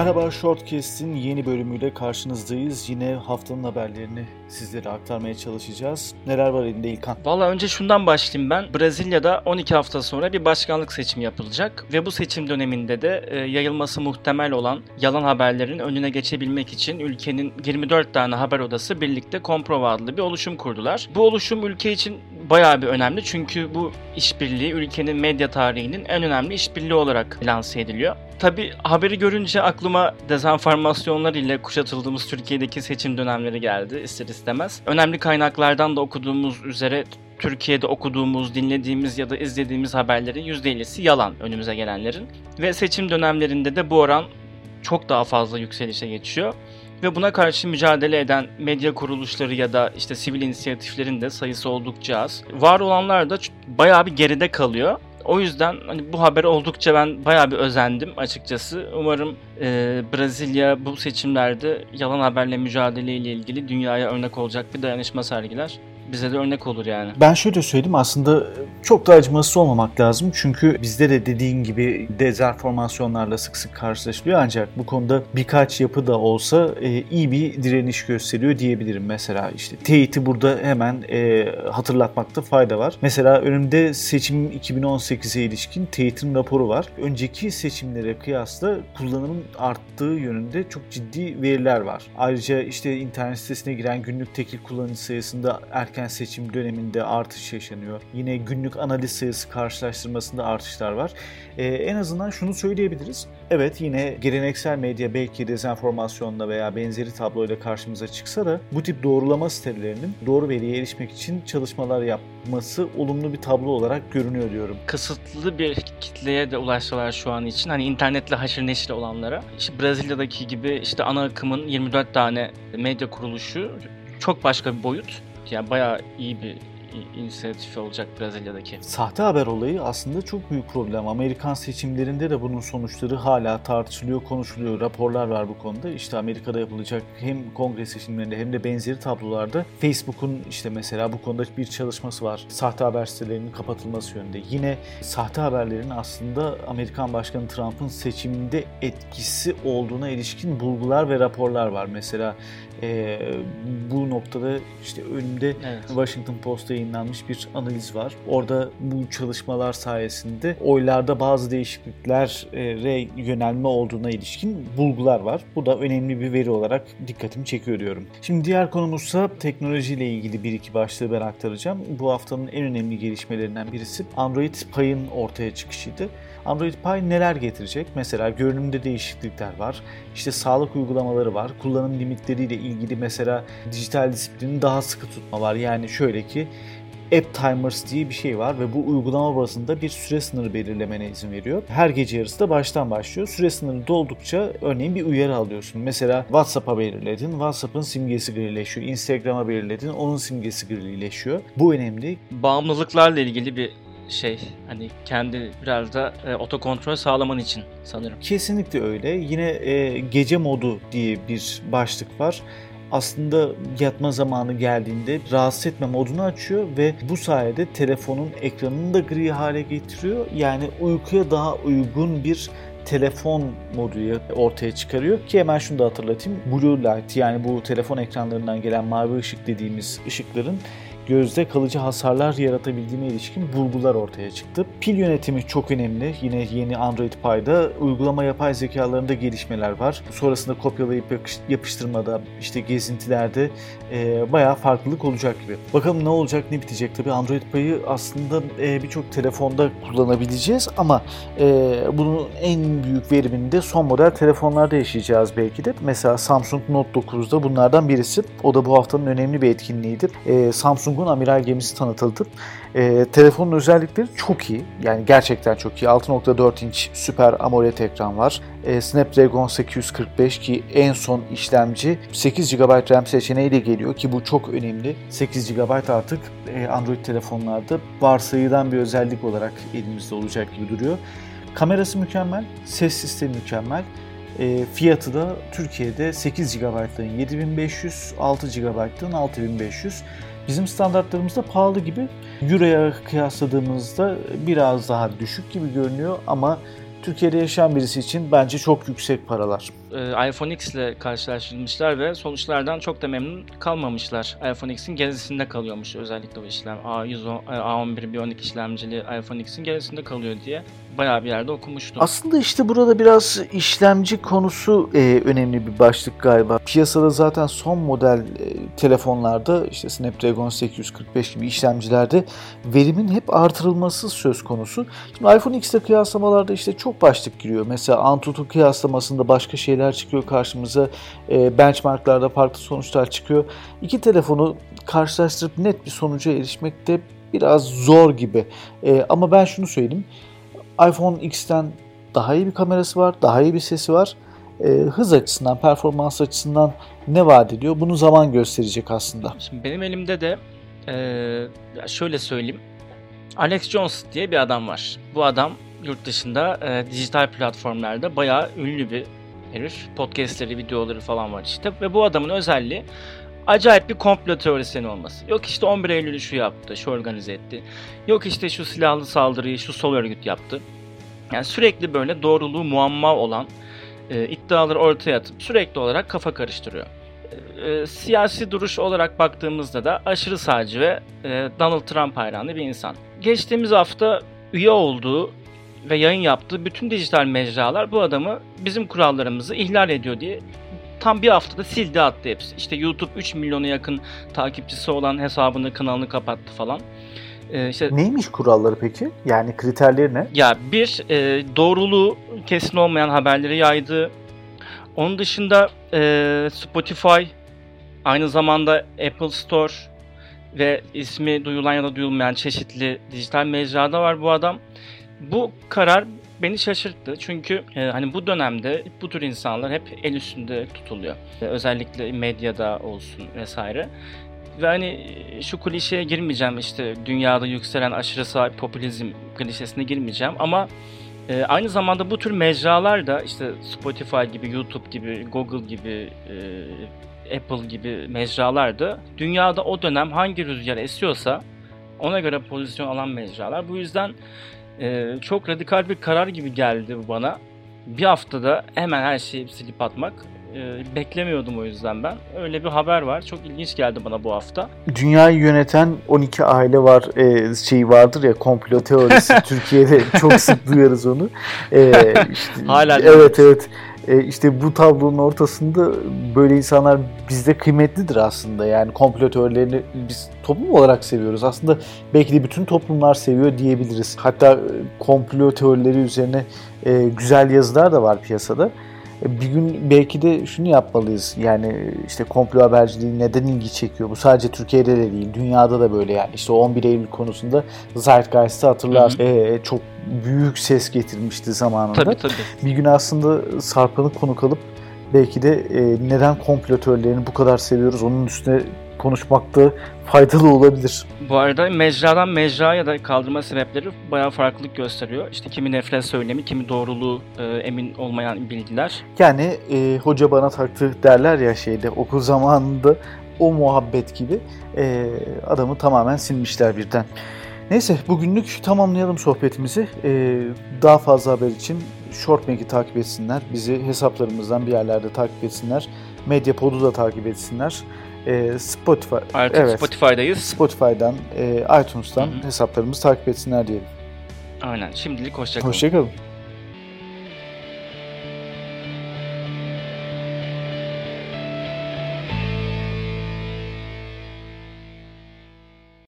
Merhaba Shortcast'in yeni bölümüyle karşınızdayız. Yine haftanın haberlerini sizlere aktarmaya çalışacağız. Neler var elinde İlkan? Valla önce şundan başlayayım ben. Brezilya'da 12 hafta sonra bir başkanlık seçimi yapılacak ve bu seçim döneminde de e, yayılması muhtemel olan yalan haberlerin önüne geçebilmek için ülkenin 24 tane haber odası birlikte Comprova adlı bir oluşum kurdular. Bu oluşum ülke için bayağı bir önemli çünkü bu işbirliği ülkenin medya tarihinin en önemli işbirliği olarak lanse ediliyor. Tabi haberi görünce aklıma dezenformasyonlar ile kuşatıldığımız Türkiye'deki seçim dönemleri geldi ister istemez. Önemli kaynaklardan da okuduğumuz üzere Türkiye'de okuduğumuz, dinlediğimiz ya da izlediğimiz haberlerin %50'si yalan önümüze gelenlerin. Ve seçim dönemlerinde de bu oran çok daha fazla yükselişe geçiyor. Ve buna karşı mücadele eden medya kuruluşları ya da işte sivil inisiyatiflerin de sayısı oldukça az. Var olanlar da bayağı bir geride kalıyor. O yüzden hani bu haber oldukça ben bayağı bir özendim açıkçası. Umarım e, Brezilya bu seçimlerde yalan haberle mücadele ile ilgili dünyaya örnek olacak bir dayanışma sergiler bize de örnek olur yani. Ben şöyle söyleyeyim aslında çok da acımasız olmamak lazım. Çünkü bizde de dediğin gibi dezenformasyonlarla sık sık karşılaşılıyor. Ancak bu konuda birkaç yapı da olsa e, iyi bir direniş gösteriyor diyebilirim. Mesela işte teyiti burada hemen e, hatırlatmakta fayda var. Mesela önümde seçim 2018'e ilişkin teyitin raporu var. Önceki seçimlere kıyasla kullanımın arttığı yönünde çok ciddi veriler var. Ayrıca işte internet sitesine giren günlük tekil kullanıcı sayısında erken seçim döneminde artış yaşanıyor. Yine günlük analiz sayısı karşılaştırmasında artışlar var. Ee, en azından şunu söyleyebiliriz. Evet yine geleneksel medya belki dezenformasyonla veya benzeri tabloyla karşımıza çıksa da bu tip doğrulama sitelerinin doğru veriye erişmek için çalışmalar yapması olumlu bir tablo olarak görünüyor diyorum. Kısıtlı bir kitleye de ulaşsalar şu an için hani internetle haşır neşir olanlara işte Brezilya'daki gibi işte ana akımın 24 tane medya kuruluşu çok başka bir boyut yani bayağı iyi bir inisiyatif olacak Brezilya'daki. Sahte haber olayı aslında çok büyük problem. Amerikan seçimlerinde de bunun sonuçları hala tartışılıyor, konuşuluyor. Raporlar var bu konuda. İşte Amerika'da yapılacak hem kongre seçimlerinde hem de benzeri tablolarda Facebook'un işte mesela bu konuda bir çalışması var. Sahte haber sitelerinin kapatılması yönünde. Yine sahte haberlerin aslında Amerikan Başkanı Trump'ın seçiminde etkisi olduğuna ilişkin bulgular ve raporlar var. Mesela e, bu noktada işte önümde evet. Washington Post'ta yayınlanmış bir analiz var. Orada bu çalışmalar sayesinde oylarda bazı değişikliklere yönelme olduğuna ilişkin bulgular var. Bu da önemli bir veri olarak dikkatimi çekiyor diyorum. Şimdi diğer konumuzsa teknolojiyle ilgili bir iki başlığı ben aktaracağım. Bu haftanın en önemli gelişmelerinden birisi Android Pie'ın ortaya çıkışıydı. Android Pie neler getirecek? Mesela görünümde değişiklikler var. İşte sağlık uygulamaları var. Kullanım limitleriyle ilgili mesela dijital disiplini daha sıkı tutma var. Yani şöyle ki App Timers diye bir şey var ve bu uygulama bazında bir süre sınırı belirlemene izin veriyor. Her gece yarısı da baştan başlıyor. Süre sınırı doldukça örneğin bir uyarı alıyorsun. Mesela WhatsApp'a belirledin, WhatsApp'ın simgesi grileşiyor. Instagram'a belirledin, onun simgesi grileşiyor. Bu önemli. Bağımlılıklarla ilgili bir şey hani kendi biraz da e, otokontrol sağlaman için sanırım. Kesinlikle öyle. Yine e, gece modu diye bir başlık var aslında yatma zamanı geldiğinde rahatsız etme modunu açıyor ve bu sayede telefonun ekranını da gri hale getiriyor. Yani uykuya daha uygun bir telefon modu ortaya çıkarıyor ki hemen şunu da hatırlatayım. Blue light yani bu telefon ekranlarından gelen mavi ışık dediğimiz ışıkların gözde kalıcı hasarlar yaratabildiğine ilişkin bulgular ortaya çıktı. Pil yönetimi çok önemli. Yine yeni Android Pie'da uygulama yapay zekalarında gelişmeler var. Sonrasında kopyalayıp yapıştırmada, işte gezintilerde e, bayağı farklılık olacak gibi. Bakalım ne olacak, ne bitecek. Tabii Android Pie'ı aslında e, birçok telefonda kullanabileceğiz ama e, bunun en büyük verimini de son model telefonlarda yaşayacağız belki de. Mesela Samsung Note 9'da bunlardan birisi. O da bu haftanın önemli bir etkinliğiydi. E, Samsung Samsung'un amiral gemisi tanıtıldı. E, telefonun özellikleri çok iyi. Yani gerçekten çok iyi. 6.4 inç süper AMOLED ekran var. E, Snapdragon 845 ki en son işlemci 8 GB RAM seçeneğiyle geliyor ki bu çok önemli. 8 GB artık e, Android telefonlarda varsayılan bir özellik olarak elimizde olacak gibi duruyor. Kamerası mükemmel, ses sistemi mükemmel. E, fiyatı da Türkiye'de 8 GB'lığın 7500, 6 GB'lığın 6500. Bizim standartlarımızda pahalı gibi. Euro'ya kıyasladığımızda biraz daha düşük gibi görünüyor ama Türkiye'de yaşayan birisi için bence çok yüksek paralar. Ee, iPhone X ile karşılaştırmışlar ve sonuçlardan çok da memnun kalmamışlar. iPhone X'in gerisinde kalıyormuş özellikle bu işlem. A110, A11 Bionic işlemcili iPhone X'in gerisinde kalıyor diye bayağı bir yerde okumuştum. Aslında işte burada biraz işlemci konusu e, önemli bir başlık galiba. Piyasada zaten son model e, telefonlarda işte Snapdragon 845 gibi işlemcilerde verimin hep artırılması söz konusu. Şimdi iPhone X'te kıyaslamalarda işte çok başlık giriyor. Mesela Antutu kıyaslamasında başka şeyler çıkıyor karşımıza. E, benchmarklarda farklı sonuçlar çıkıyor. İki telefonu karşılaştırıp net bir sonuca erişmek de biraz zor gibi. E, ama ben şunu söyleyeyim iPhone X'ten daha iyi bir kamerası var, daha iyi bir sesi var. E, hız açısından, performans açısından ne vaat ediyor? Bunu zaman gösterecek aslında. Şimdi benim elimde de e, şöyle söyleyeyim. Alex Jones diye bir adam var. Bu adam yurt dışında e, dijital platformlarda bayağı ünlü bir herif. Podcastleri, videoları falan var işte. Ve bu adamın özelliği acayip bir komplo teorisyeni olması. Yok işte 11 Eylül'ü şu yaptı, şu organize etti. Yok işte şu silahlı saldırıyı şu sol örgüt yaptı. Yani sürekli böyle doğruluğu muamma olan e, iddiaları ortaya atıp sürekli olarak kafa karıştırıyor. E, e, siyasi duruş olarak baktığımızda da aşırı sağcı ve e, Donald Trump hayranı bir insan. Geçtiğimiz hafta üye olduğu ve yayın yaptığı bütün dijital mecralar bu adamı bizim kurallarımızı ihlal ediyor diye tam bir haftada sildi attı hepsi. İşte YouTube 3 milyona yakın takipçisi olan hesabını kanalını kapattı falan. Ee, işte, Neymiş kuralları peki? Yani kriterleri ne? Ya bir e, doğruluğu kesin olmayan haberleri yaydı. Onun dışında e, Spotify aynı zamanda Apple Store ve ismi duyulan ya da duyulmayan çeşitli dijital mecrada var bu adam. Bu karar beni şaşırttı. Çünkü e, hani bu dönemde bu tür insanlar hep el üstünde tutuluyor. E, özellikle medyada olsun vesaire. Ve hani e, şu klişeye girmeyeceğim işte dünyada yükselen aşırı sağ popülizm klişesine girmeyeceğim ama e, aynı zamanda bu tür mecralar da işte Spotify gibi, YouTube gibi, Google gibi, e, Apple gibi mecralar da dünyada o dönem hangi rüzgar esiyorsa ona göre pozisyon alan mecralar. Bu yüzden e, çok radikal bir karar gibi geldi bu bana. Bir haftada hemen her şeyi silip atmak e, beklemiyordum o yüzden ben. Öyle bir haber var. Çok ilginç geldi bana bu hafta. Dünyayı yöneten 12 aile var e, şeyi vardır ya komplo teorisi. Türkiye'de çok sık duyarız onu. E, işte, Hala Evet evet. E, işte bu tablonun ortasında böyle insanlar bizde kıymetlidir aslında. Yani komplo teorilerini biz toplum olarak seviyoruz. Aslında belki de bütün toplumlar seviyor diyebiliriz. Hatta e, komplo teorileri üzerine e, güzel yazılar da var piyasada bir gün belki de şunu yapmalıyız. Yani işte komplo haberciliği neden ilgi çekiyor? Bu sadece Türkiye'de de değil, dünyada da böyle yani. İşte 11 Eylül konusunda Zeitgeist'ı hatırlar. Hı hı. Ee, çok büyük ses getirmişti zamanında. Tabii tabii. Bir gün aslında Sarpan'ı konuk alıp belki de e, neden komplo bu kadar seviyoruz onun üstüne konuşmakta faydalı olabilir. Bu arada mecradan mecraya da kaldırma sebepleri bayağı farklılık gösteriyor. İşte kimi nefret söylemi, kimi doğruluğu e, emin olmayan bilgiler. Yani e, hoca bana taktı derler ya şeyde okul zamanında o muhabbet gibi e, adamı tamamen silmişler birden. Neyse bugünlük tamamlayalım sohbetimizi. Ee, daha fazla haber için Shortmag'i takip etsinler. Bizi hesaplarımızdan bir yerlerde takip etsinler. Medyapod'u da takip etsinler e, Spotify. Artık evet, Spotify'dayız. Spotify'dan, e, iTunes'tan Hı-hı. hesaplarımızı takip etsinler diyelim. Aynen. Şimdilik hoşçakalın. Hoşçakalın.